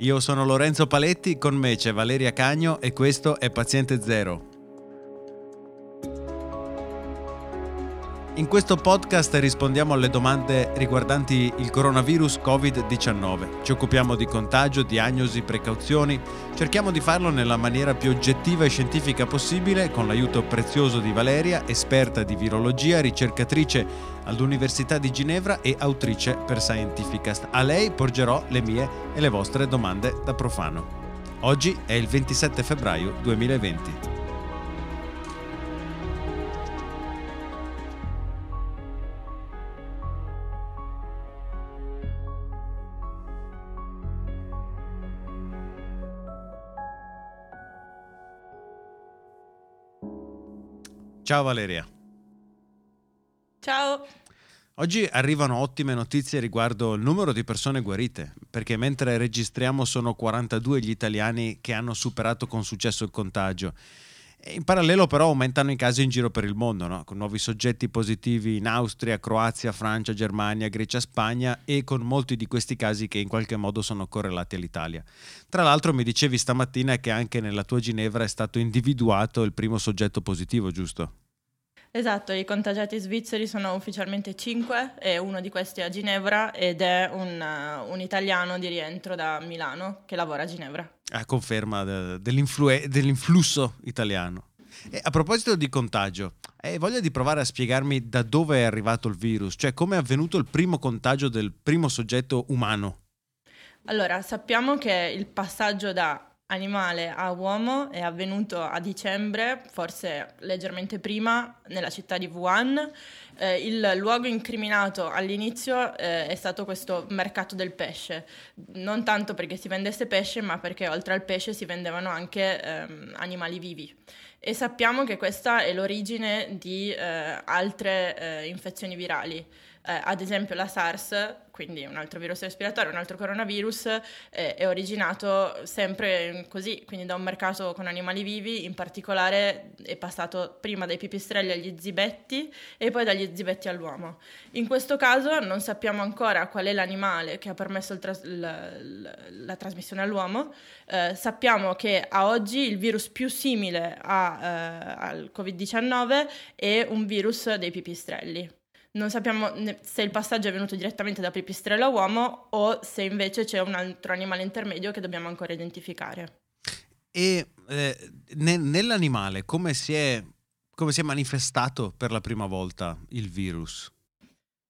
Io sono Lorenzo Paletti, con me c'è Valeria Cagno e questo è Paziente Zero. In questo podcast rispondiamo alle domande riguardanti il coronavirus Covid-19. Ci occupiamo di contagio, diagnosi, precauzioni. Cerchiamo di farlo nella maniera più oggettiva e scientifica possibile con l'aiuto prezioso di Valeria, esperta di virologia, ricercatrice all'Università di Ginevra e autrice per Scientificast. A lei porgerò le mie e le vostre domande da profano. Oggi è il 27 febbraio 2020. Ciao Valeria. Ciao. Oggi arrivano ottime notizie riguardo il numero di persone guarite, perché mentre registriamo sono 42 gli italiani che hanno superato con successo il contagio. In parallelo però aumentano i casi in giro per il mondo, no? con nuovi soggetti positivi in Austria, Croazia, Francia, Germania, Grecia, Spagna e con molti di questi casi che in qualche modo sono correlati all'Italia. Tra l'altro mi dicevi stamattina che anche nella tua Ginevra è stato individuato il primo soggetto positivo, giusto? Esatto, i contagiati svizzeri sono ufficialmente 5 e uno di questi è a Ginevra ed è un, uh, un italiano di rientro da Milano che lavora a Ginevra. A conferma de, dell'influsso italiano. E a proposito di contagio, hai voglia di provare a spiegarmi da dove è arrivato il virus? Cioè come è avvenuto il primo contagio del primo soggetto umano? Allora, sappiamo che il passaggio da animale a uomo è avvenuto a dicembre, forse leggermente prima, nella città di Wuhan. Eh, il luogo incriminato all'inizio eh, è stato questo mercato del pesce, non tanto perché si vendesse pesce, ma perché oltre al pesce si vendevano anche ehm, animali vivi. E sappiamo che questa è l'origine di eh, altre eh, infezioni virali eh, ad esempio la SARS, quindi un altro virus respiratorio, un altro coronavirus, eh, è originato sempre così, quindi da un mercato con animali vivi, in particolare è passato prima dai pipistrelli agli zibetti e poi dagli zibetti all'uomo. In questo caso non sappiamo ancora qual è l'animale che ha permesso tras- la, la, la, trasmissione all'uomo, eh, sappiamo che a oggi il virus più simile a, eh, al Covid-19 è un virus dei pipistrelli non sappiamo se il passaggio è venuto direttamente da pipistrello a uomo o se invece c'è un altro animale intermedio che dobbiamo ancora identificare. E eh, ne, nell'animale come si, è, come si è manifestato per la prima volta il virus?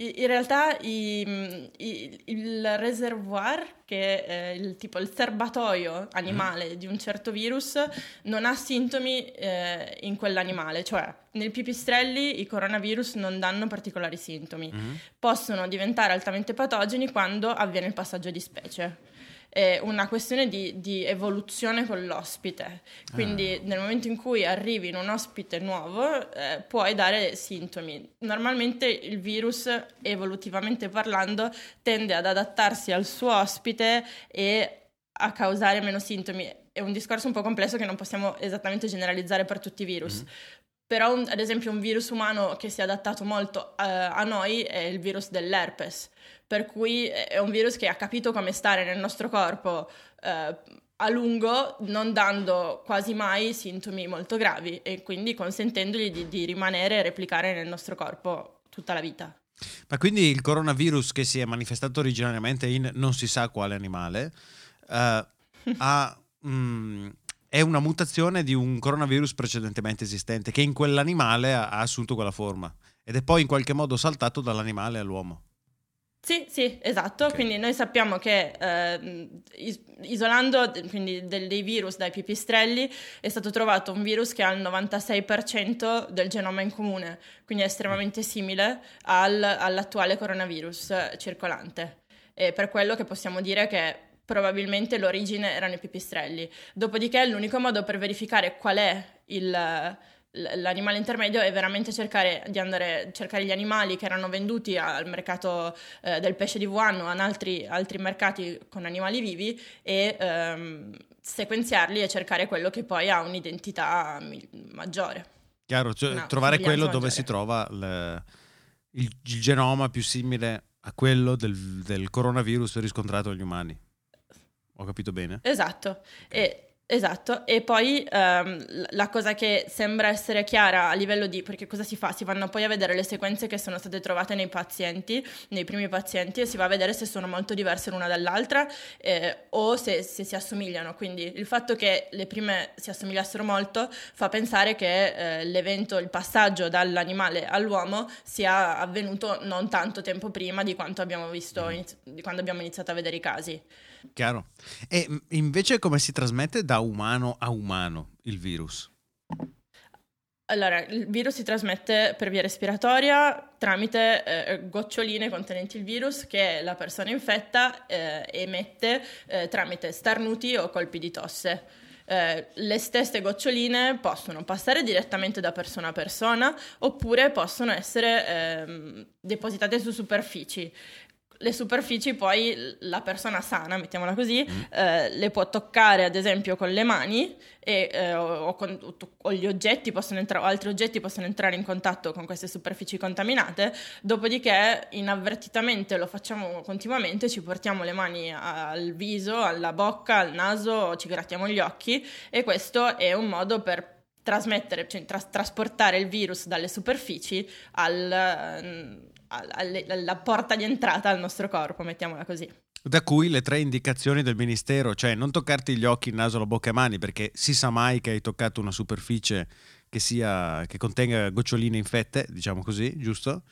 In realtà i, i, il reservoir, che è il, tipo il serbatoio animale di un certo virus, non ha sintomi eh, in quell'animale, cioè nel pipistrelli i coronavirus non danno particolari sintomi, mm-hmm. possono diventare altamente patogeni quando avviene il passaggio di specie è una questione di, di evoluzione con l'ospite. Quindi ah. nel momento in cui arrivi in un ospite nuovo eh, puoi dare sintomi. Normalmente il virus, evolutivamente parlando, tende ad adattarsi al suo ospite e a causare meno sintomi. È un discorso un po' complesso che non possiamo esattamente generalizzare per tutti i virus. Mm. Però, un, ad esempio, un virus umano che si è adattato molto uh, a noi è il virus dell'herpes per cui è un virus che ha capito come stare nel nostro corpo eh, a lungo, non dando quasi mai sintomi molto gravi e quindi consentendogli di, di rimanere e replicare nel nostro corpo tutta la vita. Ma quindi il coronavirus che si è manifestato originariamente in non si sa quale animale uh, ha, mm, è una mutazione di un coronavirus precedentemente esistente che in quell'animale ha, ha assunto quella forma ed è poi in qualche modo saltato dall'animale all'uomo. Sì, sì, esatto. Okay. Quindi noi sappiamo che eh, isolando quindi dei virus dai pipistrelli è stato trovato un virus che ha il 96% del genoma in comune, quindi è estremamente simile al, all'attuale coronavirus circolante. E per quello che possiamo dire che probabilmente l'origine erano i pipistrelli. Dopodiché l'unico modo per verificare qual è il l'animale intermedio è veramente cercare di andare cercare gli animali che erano venduti al mercato eh, del pesce di Wuhan o a altri, altri mercati con animali vivi e ehm, sequenziarli e cercare quello che poi ha un'identità maggiore. Chiaro, cioè, no, trovare quello maggiore. dove si trova le, il, il, genoma più simile a quello del, del coronavirus riscontrato agli umani. Ho capito bene? Esatto. E Esatto, e poi ehm, la cosa che sembra essere chiara a livello di, perché cosa si fa? Si vanno poi a vedere le sequenze che sono state trovate nei pazienti, nei primi pazienti, e si va a vedere se sono molto diverse l'una dall'altra eh, o se, se, si assomigliano. Quindi il fatto che le prime si assomigliassero molto fa pensare che eh, l'evento, il passaggio dall'animale all'uomo sia avvenuto non tanto tempo prima di quanto abbiamo visto, mm. di quando abbiamo iniziato a vedere i casi. Chiaro. E invece come si trasmette da umano a umano il virus? Allora, il virus si trasmette per via respiratoria tramite eh, goccioline contenenti il virus che la persona infetta eh, emette eh, tramite starnuti o colpi di tosse. Eh, le stesse goccioline possono passare direttamente da persona a persona oppure possono essere ehm, depositate su superfici le superfici poi la persona sana, mettiamola così, mm. eh, le può toccare ad esempio con le mani e, eh, o, con, o, gli oggetti possono entrare, o altri oggetti possono entrare in contatto con queste superfici contaminate, dopodiché inavvertitamente lo facciamo continuamente, ci portiamo le mani al viso, alla bocca, al naso, ci grattiamo gli occhi e questo è un modo per trasmettere, cioè tras- trasportare il virus dalle superfici al, alla porta di entrata al nostro corpo, mettiamola così. Da cui le tre indicazioni del Ministero, cioè non toccarti gli occhi, il naso, la bocca e mani, perché si sa mai che hai toccato una superficie che, sia, che contenga goccioline infette, diciamo così, giusto?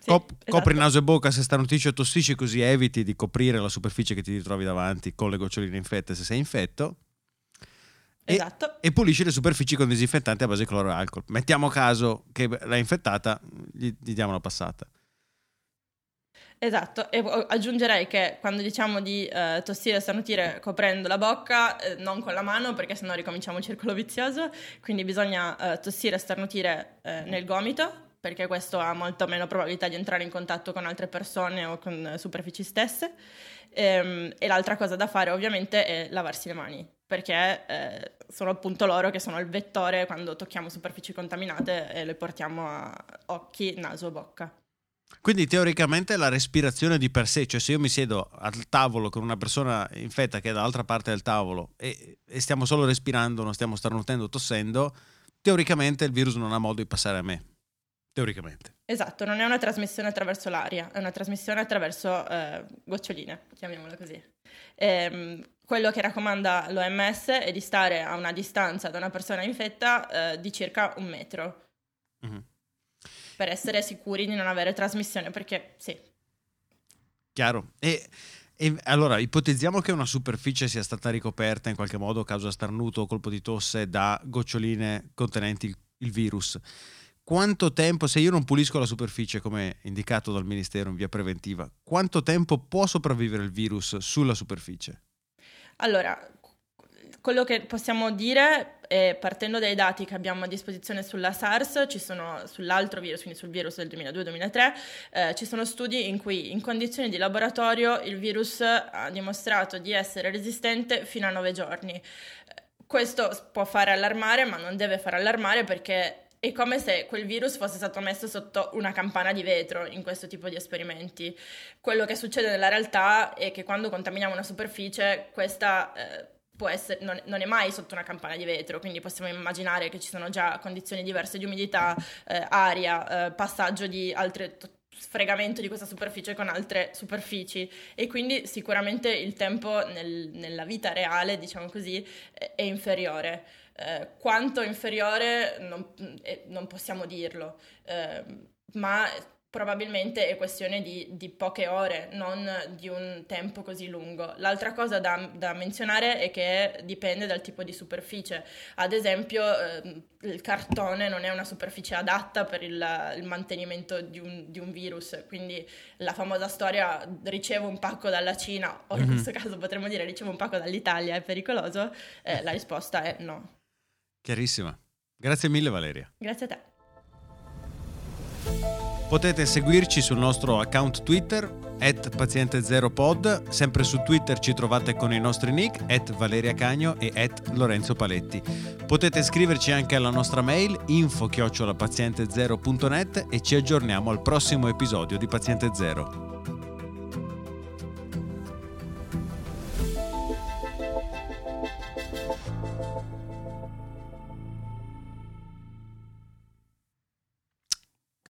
Sì, Cop- esatto. Copri naso e bocca se starnutisci o tossisci, così eviti di coprire la superficie che ti ritrovi davanti con le goccioline infette se sei infetto. Esatto. E, e, pulisci le superfici con disinfettante a base di cloro e alcol. Mettiamo caso che l'hai infettata, gli, gli diamo una passata. Esatto, e aggiungerei che quando diciamo di eh, tossire e starnutire coprendo la bocca, eh, non con la mano perché sennò ricominciamo il circolo vizioso, quindi bisogna eh, tossire e starnutire eh, nel gomito perché questo ha molto meno probabilità di entrare in contatto con altre persone o con superfici stesse. E, ehm, e l'altra cosa da fare ovviamente è lavarsi le mani perché eh, sono appunto loro che sono il vettore quando tocchiamo superfici contaminate e le portiamo a occhi, naso, bocca. Quindi teoricamente la respirazione di per sé, cioè se io mi siedo al tavolo con una persona infetta che è dall'altra parte del tavolo e, e stiamo solo respirando, non stiamo starnutendo, tossendo, teoricamente il virus non ha modo di passare a me. Teoricamente. Esatto, non è una trasmissione attraverso l'aria, è una trasmissione attraverso eh, goccioline, chiamiamola così. E, ehm, quello che raccomanda l'OMS è di stare a una distanza da una persona infetta eh, di circa un metro. Mm-hmm per essere sicuri di non avere trasmissione, perché sì. Chiaro. E, e, allora, ipotizziamo che una superficie sia stata ricoperta in qualche modo a causa starnuto o colpo di tosse da goccioline contenenti il, il virus. Quanto tempo, se io non pulisco la superficie come indicato dal Ministero in via preventiva, quanto tempo può sopravvivere il virus sulla superficie? Allora, quello che possiamo dire, è, partendo dai dati che abbiamo a disposizione sulla SARS, sono sull'altro virus, quindi sul virus del 2002-2003, eh, ci sono studi in cui in condizioni di laboratorio il virus ha dimostrato di essere resistente fino a 9 giorni. Questo può fare allarmare, ma non deve fare allarmare perché è come se quel virus fosse stato messo sotto una campana di vetro in questo tipo di esperimenti. Quello che succede nella realtà è che quando contaminiamo una superficie, questa eh, essere, non, non, è mai sotto una campana di vetro, quindi possiamo immaginare che ci sono già condizioni diverse di umidità, eh, aria, eh, passaggio di altre sfregamento di questa superficie con altre superfici e quindi sicuramente il tempo nel, nella vita reale, diciamo così, è inferiore. Eh, quanto inferiore non, eh, non possiamo dirlo, eh, ma probabilmente è questione di, di, poche ore, non di un tempo così lungo. L'altra cosa da, da, menzionare è che dipende dal tipo di superficie. Ad esempio, eh, il cartone non è una superficie adatta per il, il mantenimento di un, di un, virus, quindi la famosa storia ricevo un pacco dalla Cina, o in mm-hmm. questo caso potremmo dire ricevo un pacco dall'Italia, è pericoloso? Eh, la risposta è no. Chiarissima. Grazie mille Valeria. Grazie a te. Potete seguirci sul nostro account Twitter, at paziente0pod, sempre su Twitter ci trovate con i nostri nick, at Valeria Cagno e at Lorenzo Paletti. Potete scriverci anche alla nostra mail info-paziente0.net e ci aggiorniamo al prossimo episodio di Paziente Zero.